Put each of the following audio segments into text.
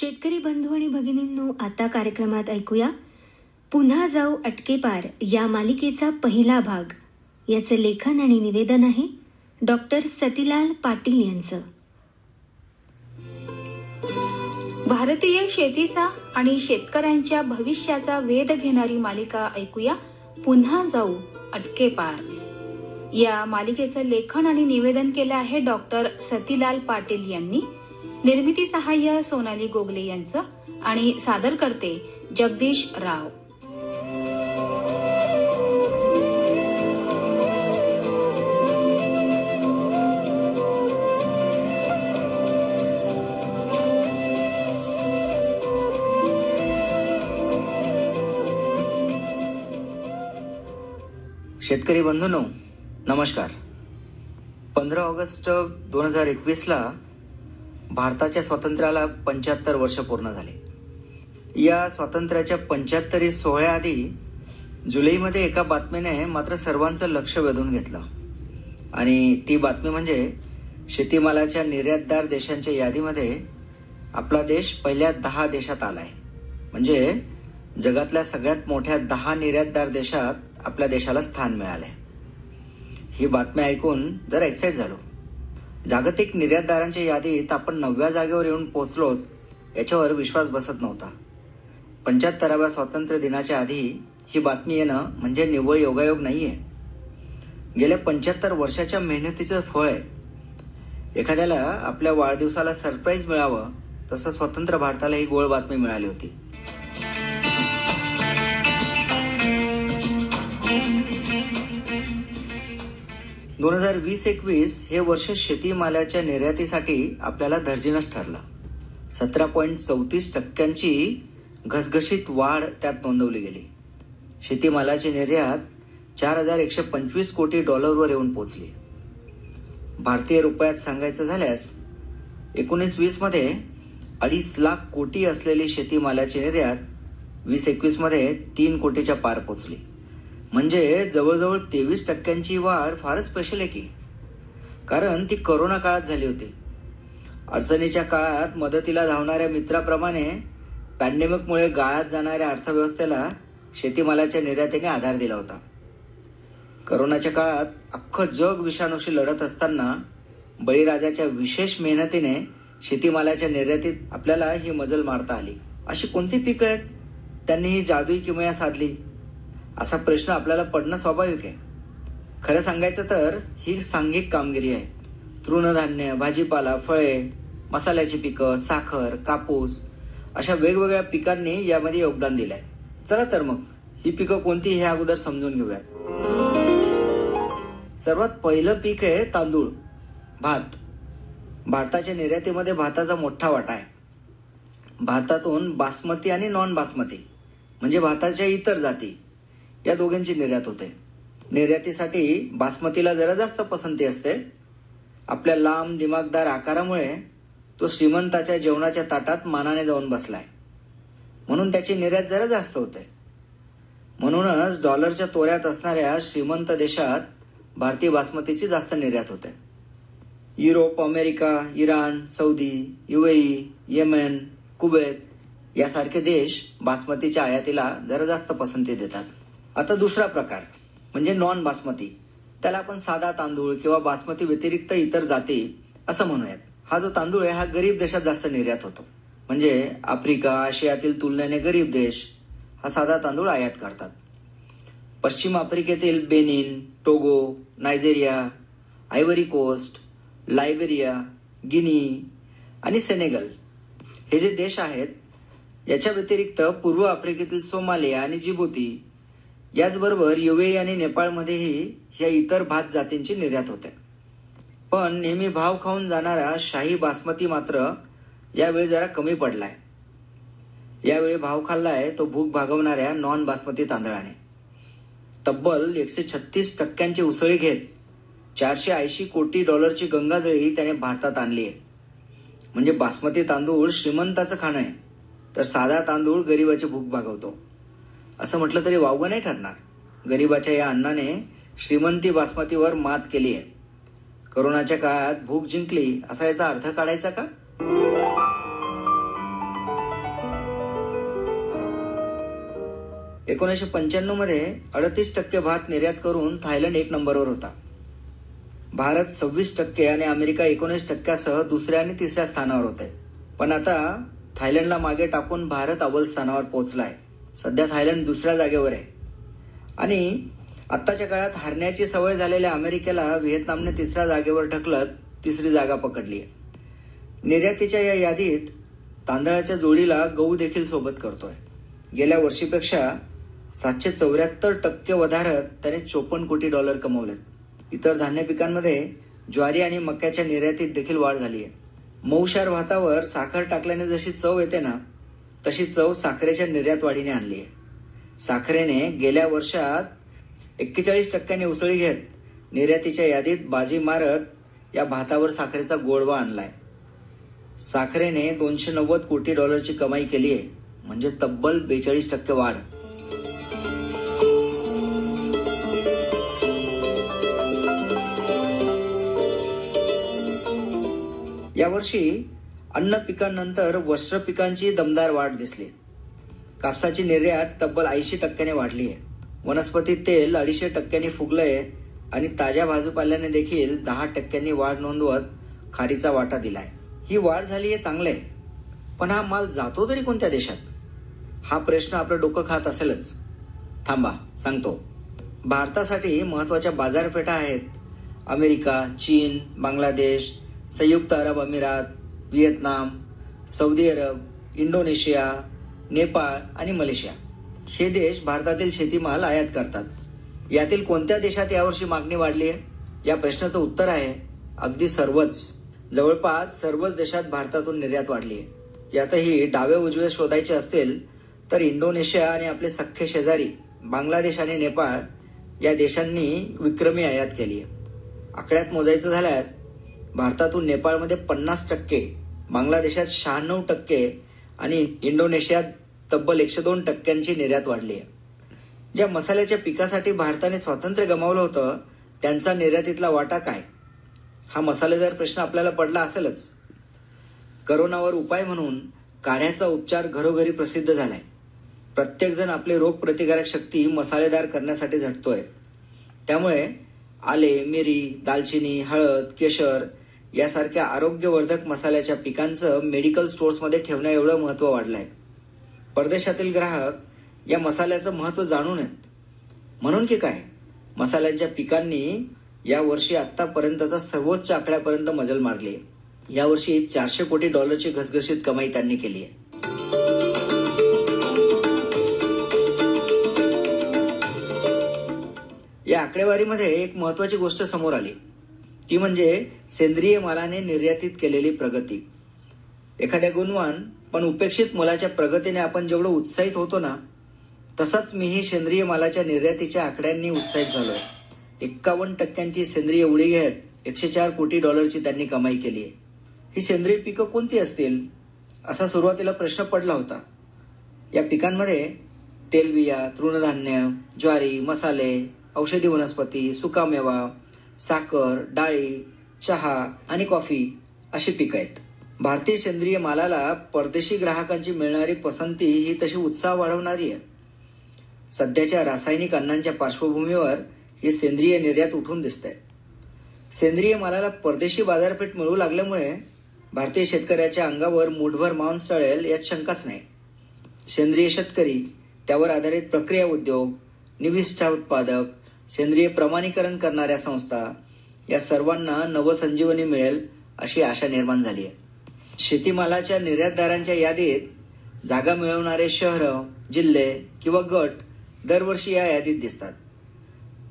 शेतकरी बंधू आणि भगिनींनो आता कार्यक्रमात ऐकूया. पुन्हा जाऊ अटकेपार या मालिकेचा पहिला भाग. याचं लेखन आणि निवेदन आहे डॉक्टर सतीलाल पाटील यांचं. भारतीय शेतीचा आणि शेतकऱ्यांच्या भविष्याचा वेध घेणारी मालिका ऐकूया. पुन्हा जाऊ अटकेपार या मालिकेचं लेखन आणि निवेदन केलं आहे डॉक्टर सतीलाल पाटील यांनी. निर्मिती सहाय्य सोनाली गोगले यांचं आणि सादर करते जगदीश राव. शेतकरी बंधूंनो नमस्कार. पंधरा ऑगस्ट दोन हजार एकवीसला भारताच्या स्वातंत्र्याला पंच्याहत्तर वर्ष पूर्ण झाले. या स्वातंत्र्याच्या पंच्याहत्तरी सोहळ्याआधी जुलैमध्ये एका बातमीने मात्र सर्वांचं लक्ष वेधून घेतलं. आणि ती बातमी म्हणजे शेतीमालाच्या निर्यातदार देशांच्या यादीमध्ये आपला देश पहिल्या दहा देशात आलाय. म्हणजे जगातल्या सगळ्यात मोठ्या दहा निर्यातदार देशात आपल्या देशाला स्थान मिळालंय. ही बातमी ऐकून जरा एक्साइट झालो. जागतिक निर्यातदारांच्या यादीत आपण नवव्या जागेवर येऊन पोचलो याच्यावर विश्वास बसत नव्हता. पंच्याहत्तराव्या स्वातंत्र्य दिनाच्या आधी ही बातमी येणं म्हणजे निव्वळ योगायोग नाही आहे गेल्या पंच्याहत्तर वर्षाच्या मेहनतीचं फळ आहे. एखाद्याला आपल्या वाढदिवसाला सरप्राईज मिळावं तसं स्वतंत्र भारताला ही गोळ बातमी मिळाली होती. दोन हजार वीस एकवीस हे वर्ष शेतीमालाच्या निर्यातीसाठी आपल्याला दर्जिनच ठरलं. सतरा पॉईंट चौतीस टक्क्यांची घसघशीत वाढ त्यात नोंदवली गेली. शेतीमालाची निर्यात चार हजार एकशे पंचवीस कोटी डॉलरवर येऊन पोचली. भारतीय रुपयात सांगायचं झाल्यास एकोणीस वीसमध्ये अडीच लाख कोटी असलेली शेतीमालाची निर्यात वीस एकवीसमध्ये तीन कोटीच्या पार पोचली. म्हणजे जवळजवळ तेवीस टक्क्यांची वाढ फारच स्पेशल आहे की. कारण ती करोना काळात झाली होती. अडचणीच्या काळात मदतीला धावणाऱ्या मित्राप्रमाणे पॅन्डेमिकमुळे गाळात जाणाऱ्या अर्थव्यवस्थेला शेतीमालाच्या निर्यातीने आधार दिला होता. करोनाच्या काळात अख्खं जग विषाणूशी लढत असताना बळीराजाच्या विशेष मेहनतीने शेतीमालाच्या निर्यातीत आपल्याला ही मजल मारता आली. अशी कोणती पिकं आहेत? त्यांनी ही जादुई किमया साधली. असा प्रश्न आपल्याला पडणं स्वाभाविक आहे. खरं सांगायचं तर ही सांघिक कामगिरी आहे. तृणधान्य भाजीपाला फळे मसाल्याची पिकं साखर कापूस अशा वेगवेगळ्या पिकांनी यामध्ये योगदान दिलंय. चला तर मग ही पिकं कोणती हे अगोदर समजून घेऊयात. सर्वात पहिलं पीक आहे तांदूळ भात. भारताच्या निर्यातीमध्ये भाताचा मोठा वाटा आहे. भारतातून बासमती आणि नॉन बासमती म्हणजे भाताच्या इतर जाती. या दोघांची निर्यात होते. निर्यातीसाठी बासमतीला जरा जास्त पसंती असते. आपल्या लांब दिमागदार आकारामुळे तो श्रीमंताच्या जेवणाच्या ताटात मानाने जाऊन बसलाय. म्हणून त्याची निर्यात जरा जास्त होते. म्हणूनच डॉलरच्या तोऱ्यात असणाऱ्या श्रीमंत देशात भारतीय बासमतीची जास्त निर्यात होते. Europe America Iran Saudi UAE Yemen Kuwait यासारखे देश बासमतीच्या आयातीला जरा जास्त पसंती देतात. आता दुसरा प्रकार म्हणजे नॉन बासमती. त्याला आपण साधा तांदूळ किंवा बासमती व्यतिरिक्त इतर जाती असं म्हणूयात. हा जो तांदूळ आहे हा गरीब देशात जास्त निर्यात होतो. म्हणजे आफ्रिका आशियातील तुलनेने गरीब देश हा साधा तांदूळ आयात करतात. पश्चिम आफ्रिकेतील Benin Togo Nigeria Ivory Coast Liberia Guinea आणि सेनेगल हे जे देश आहेत याच्या व्यतिरिक्त पूर्व आफ्रिकेतील सोमालिया आणि जिबुती याचबरोबर युएई आणि नेपाळमध्येही या इतर भात जातींची निर्यात होते. पण नेहमी भाव खाऊन जाणारा शाही बासमती मात्र यावेळी जरा कमी पडलाय. यावेळी भाव खाल्लाय तो भूक भागवणाऱ्या नॉन बासमती तांदळाने. तब्बल एकशे छत्तीस टक्क्यांची उसळी घेत चारशे ऐंशी कोटी डॉलरची गंगाजळी त्याने भारतात आणली आहे. म्हणजे बासमती तांदूळ श्रीमंताचं खाणं आहे. तर साधा तांदूळ गरिबाची भूक भागवतो. असं म्हटलं तरी वावगं नाही ठरणार. गरिबाच्या या अन्नाने श्रीमंती बासमतीवर मात केली आहे. करोनाच्या काळात भूक जिंकली असा याचा अर्थ काढायचा का? एकोणीसशे पंच्याण्णवमध्ये अडतीस टक्के भात निर्यात करून थायलंड एक नंबरवर होता. भारत सव्वीस टक्के आणि अमेरिका एकोणीस टक्क्यासह दुसऱ्या आणि तिसऱ्या स्थानावर होते. पण आता थायलंडला मागे टाकून भारत अव्वल स्थानावर पोहोचलाय. सध्या थायलंड दुसऱ्या जागेवर आहे. आणि आत्ताच्या काळात हरण्याची सवय झालेल्या अमेरिकेला व्हिएतनामने तिसऱ्या जागेवर ढकलत तिसरी जागा पकडली आहे. निर्यातीच्या या यादीत तांदळाच्या जोडीला गहू देखील सोबत करतोय. गेल्या वर्षीपेक्षा सातशे चौऱ्याहत्तर टक्के वधारत त्याने चोपन्न कोटी डॉलर कमवलेत. इतर धान्य पिकांमध्ये ज्वारी आणि मक्याच्या निर्यातीत देखील वाढ झाली आहे. मऊशार भातावर साखर टाकल्याने जशी चव येते ना तशी चव साखरेच्या निर्यात वाढीने आणली आहे. साखरेने गेल्या वर्षात एक्केचाळीस टक्क्याने उसळी घेत निर्यातीच्या यादीत बाजी मारत या भातावर साखरेचा गोडवा आणलाय. साखरेने दोनशे नव्वद कोटी डॉलरची कमाई केली आहे म्हणजे तब्बल बेचाळीस टक्के वाढ. यावर्षी अन्न पिकांनंतर वस्त्र पिकांची दमदार वाढ दिसली. कापसाची निर्यात तब्बल ऐंशी टक्क्याने वाढली आहे. वनस्पती तेल अडीचशे टक्क्यांनी फुगलंय आणि ताज्या भाजीपाल्याने देखील दहा टक्क्यांनी वाढ नोंदवत खारीचा वाटा दिलाय. ही वाढ झाली हे चांगलं आहे पण हा माल जातो तरी कोणत्या देशात? हा प्रश्न आपलं डोकं खात असेलच. थांबा सांगतो. भारतासाठी महत्त्वाच्या बाजारपेठा आहेत. अमेरिका चीन बांगलादेश संयुक्त अरब अमिरात Vietnam Saudi Arab Indonesia Nepal आणि मलेशिया. हे देश भारतातील शेतीमाल आयात करतात. यातील कोणत्या देशात यावर्षी मागणी वाढली आहे? या प्रश्नाचं उत्तर आहे अगदी सर्वच. जवळपास सर्वच देशात भारतातून निर्यात वाढली आहे. यातही डावे उजवे शोधायचे असतील तर इंडोनेशिया आणि आपले सख्खे शेजारी बांगलादेश आणि नेपाळ या देशांनी विक्रमी आयात केली आहे. आकड्यात मोजायचं झाल्यास भारतातून नेपाळमध्ये पन्नास टक्के बांगलादेशात शहाण्णव टक्के आणि इंडोनेशियात तब्बल एकशे दोन टक्क्यांची निर्यात वाढली आहे. ज्या मसाल्याच्या पिकासाठी भारताने स्वातंत्र्य गमावलं होतं त्यांचा निर्यातीतला वाटा काय? हा मसालेदार प्रश्न आपल्याला पडला असेलच. करोनावर उपाय म्हणून काढ्याचा उपचार घरोघरी प्रसिद्ध झालाय. प्रत्येकजण आपली रोगप्रतिकारक शक्ती मसालेदार करण्यासाठी झटतोय. त्यामुळे आले मिरी दालचिनी हळद केशर यासारख्या आरोग्यवर्धक मसाल्याच्या पिकांचं मेडिकल स्टोअर्समध्ये ठेवण्या एवढं महत्त्व वाढलंय. परदेशातील ग्राहक या मसाल्याचं महत्त्व जाणून आहेत. म्हणून की काय? मसाल्यांच्या पिकांनी या वर्षी आतापर्यंतचा सर्वोच्च आकड्यापर्यंत मजल मारली आहे. यावर्षी चारशे कोटी डॉलरची घसघशीत कमाई त्यांनी केली आहे. या आकडेवारीमध्ये एक महत्वाची गोष्ट समोर आली. ती म्हणजे सेंद्रिय मालाने निर्यातीत केलेली प्रगती. एखाद्या गुणवान पण उपेक्षित मुलाच्या प्रगतीने आपण जेवढं उत्साहित होतो ना तसंच मीही सेंद्रिय मालाच्या निर्यातीच्या आकड्यांनी उत्साहित झालोय. एक्कावन्न टक्क्यांची सेंद्रिय उडी घेत एकशे चार कोटी डॉलरची त्यांनी कमाई केली आहे. ही सेंद्रिय पिकं कोणती असतील? असा सुरुवातीला प्रश्न पडला होता. या पिकांमध्ये तेलबिया तृणधान्य ज्वारी मसाले औषधी वनस्पती सुकामेवा साखर डाळी चहा आणि कॉफी अशी पिकं आहेत. भारतीय सेंद्रिय मालाला परदेशी ग्राहकांची मिळणारी पसंती ही तशी उत्साह वाढवणारी आहे. सध्याच्या रासायनिक अन्नांच्या पार्श्वभूमीवर ही सेंद्रिय निर्यात उठून दिसत आहे सेंद्रिय मालाला परदेशी बाजारपेठ मिळू लागल्यामुळे भारतीय शेतकऱ्याच्या अंगावर मुठभर मांस चळेल यात शंकाच नाही. सेंद्रिय शेतकरी त्यावर आधारित प्रक्रिया उद्योग निविष्ठा उत्पादक सेंद्रिय प्रमाणीकरण करणाऱ्या संस्था या सर्वांना नवसंजीवनी मिळेल अशी आशा निर्माण झाली आहे. शेतीमालाच्या निर्यातदारांच्या यादीत जागा मिळवणारे शहरं जिल्हे किंवा गट दरवर्षी या यादीत दिसतात.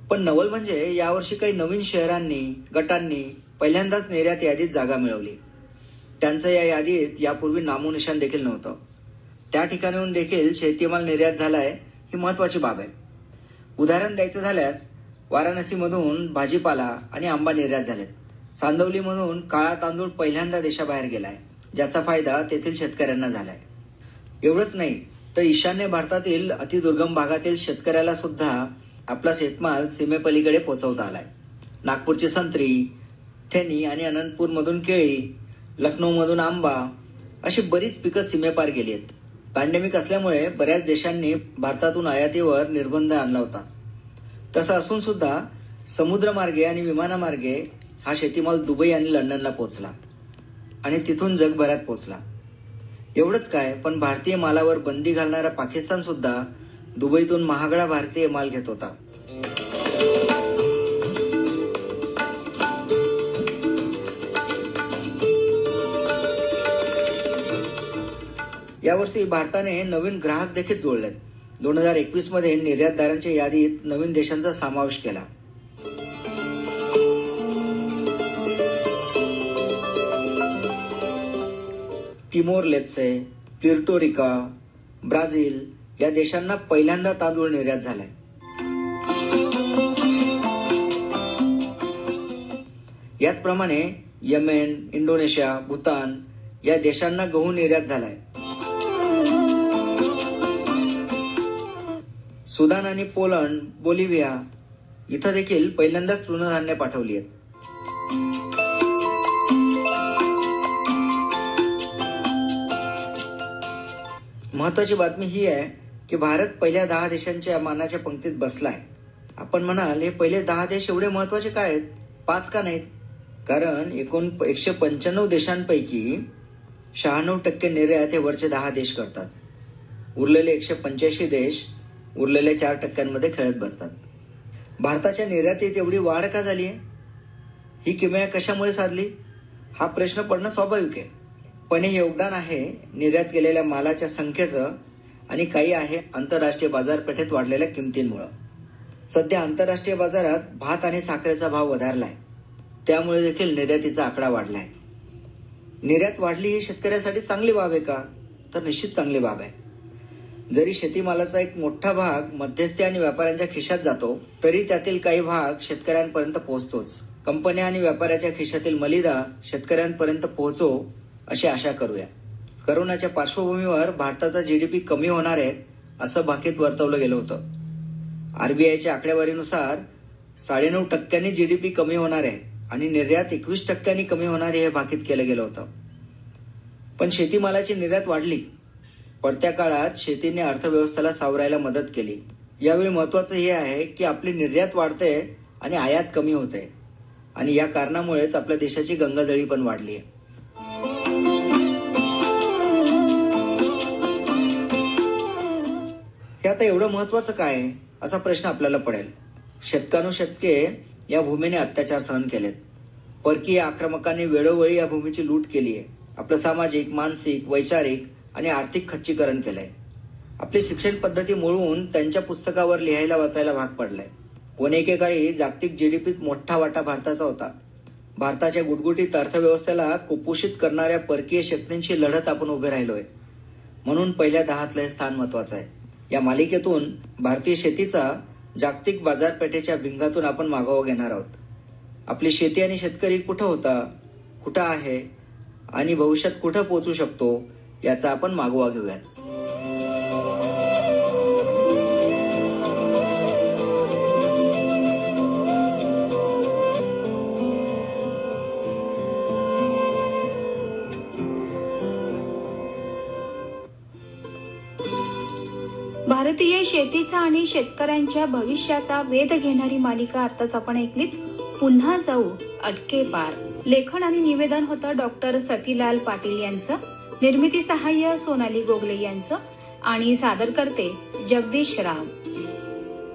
पण नवल म्हणजे यावर्षी काही नवीन शहरांनी गटांनी पहिल्यांदाच निर्यात यादीत जागा मिळवली. त्यांचं या यादीत यापूर्वी नामोनिशान देखील नव्हतं. त्या ठिकाणीहून देखील शेतीमाल निर्यात झाला आहे ही महत्वाची बाब आहे. उदाहरण द्यायचं झाल्यास वाराणसीमधून भाजीपाला आणि आंबा निर्यात झालेत. चांदवलीमधून काळा तांदूळ पहिल्यांदा देशाबाहेर गेलाय ज्याचा फायदा तेथील शेतकऱ्यांना झालाय. एवढंच नाही तर ईशान्य भारतातील अतिदुर्गम भागातील शेतकऱ्याला सुद्धा आपला शेतमाल सीमेपलीकडे पोहोचवता आलाय. नागपूरची संत्री थेनी आणि अनंतपूरमधून केळी लखनौमधून आंबा अशी बरीच पिकं सीमेपार गेली आहेत. पॅन्डेमिक असल्यामुळे बऱ्याच देशांनी भारतातून आयातीवर निर्बंध आणला होता. तसं असून सुद्धा समुद्रमार्गे आणि विमानामार्गे हा शेतीमाल दुबई आणि लंडनला पोचला आणि तिथून जगभरात पोचला एवढंच काय पण भारतीय मालावर बंदी घालणारा पाकिस्तानसुद्धा दुबईतून महागडा भारतीय माल घेत होता. यावर्षी भारताने नवीन ग्राहक देखील जोडलेत. दोन हजार एकवीसमध्ये निर्यातदारांच्या यादीत नवीन देशांचा समावेश केला. तिमोर लेत्से प्युर्टोरिका ब्राझील या देशांना पहिल्यांदा तांदूळ निर्यात झालाय. याचप्रमाणे यमेन इंडोनेशिया भूतान या देशांना गहू निर्यात झालाय. सुदान आणि पोलंड बोलिव्हिया इथं देखील पहिल्यांदाच तृणधान्य पाठवली आहेत. महत्वाची बातमी ही आहे की भारत पहिल्या दहा देशांच्या मानाच्या पंक्तीत बसलाय आपण म्हणाल हे पहिले दहा देश एवढे महत्त्वाचे काय आहेत? पाच का नाहीत? कारण एकूण एकशे पंच्याण्णव देशांपैकी शहाण्णव टक्के निर्यात हे वरचे दहा देश करतात. उरलेले एकशे पंच्याऐंशी देश उरलेल्या चार टक्क्यांमध्ये खेळत बसतात. भारताच्या निर्यातीत एवढी वाढ का झाली आहे ही किमया कशामुळे साधली? हा प्रश्न पडणं स्वाभाविक आहे. पण हे योगदान आहे निर्यात केलेल्या मालाच्या संख्येचं आणि काही आहे आंतरराष्ट्रीय बाजारपेठेत वाढलेल्या किमतींमुळं. सध्या आंतरराष्ट्रीय बाजारात भात आणि साखरेचा भाव वधारला आहे त्यामुळे देखील निर्यातीचा आकडा वाढला आहे निर्यात वाढली ही शेतकऱ्यासाठी चांगली बाब आहे का? तर निश्चित चांगली बाब आहे. जरी शेतीमालाचा एक मोठा भाग मध्यस्थी आणि व्यापाऱ्यांच्या खिशात जातो तरी त्यातील काही भाग शेतकऱ्यांपर्यंत पोहोचतोच. कंपन्या आणि व्यापाऱ्याच्या खिशातील मलिदा शेतकऱ्यांपर्यंत पोहोचो अशी आशा करूया. करोनाच्या पार्श्वभूमीवर भारताचा जीडीपी कमी होणार आहे असं भाकीत वर्तवलं गेलं होतं. आरबीआयच्या आकडेवारीनुसार साडेनऊ टक्क्यांनी जीडीपी कमी होणार आहे आणि निर्यात एकवीस टक्क्यांनी कमी होणार आहे हे भाकीत केलं गेलं होतं. पण शेतीमालाची निर्यात वाढली. पडत्या काळात शेतीने अर्थव्यवस्थेला सावरायला मदत केली. यावेळी महत्वाचं हे आहे की आपली निर्यात वाढते आणि आयात कमी होते. आणि या कारणामुळेच आपल्या देशाची गंगाजळी पण वाढली आहे. हे आता एवढं महत्वाचं काय? आहे? असा प्रश्न आपल्याला पडेल. शतकानुशतके या भूमीने अत्याचार सहन केलेत. परकीय आक्रमकांनी वेळोवेळी या भूमीची लूट केली आहे आपलं सामाजिक मानसिक वैचारिक आणि आर्थिक खच्चीकरण केलंय. आपली शिक्षण पद्धती मुळवून त्यांच्या पुस्तकावर लिहायला वाचायला भाग पडलाय. कोणी एकेकाळी जागतिक जीडीपीत मोठा वाटा भारताचा होता. भारताच्या गुटगुटीत अर्थव्यवस्थेला कुपोषित करणाऱ्या परकीय शक्तींशी लढत आपण उभे राहिलोय. म्हणून पहिल्या दहातलं हे स्थान महत्वाचं आहे. या मालिकेतून भारतीय शेतीचा जागतिक बाजारपेठेच्या भिंगातून आपण मागोवा घेणार आहोत. आपली शेती आणि शेतकरी कुठं होता कुठं आहे आणि भविष्यात कुठं पोहोचू शकतो याचा आपण मागोवा घेऊयात. भारतीय शेतीचा आणि शेतकऱ्यांच्या भविष्याचा वेध घेणारी मालिका आताच आपण ऐकलीत. पुन्हा जाऊ अटके पार. लेखन आणि निवेदन होतं डॉक्टर सतीलाल पाटील यांचं. निर्मिती सहाय्य सोनाली गोगले यांचं आणि सादर करते जगदीश राव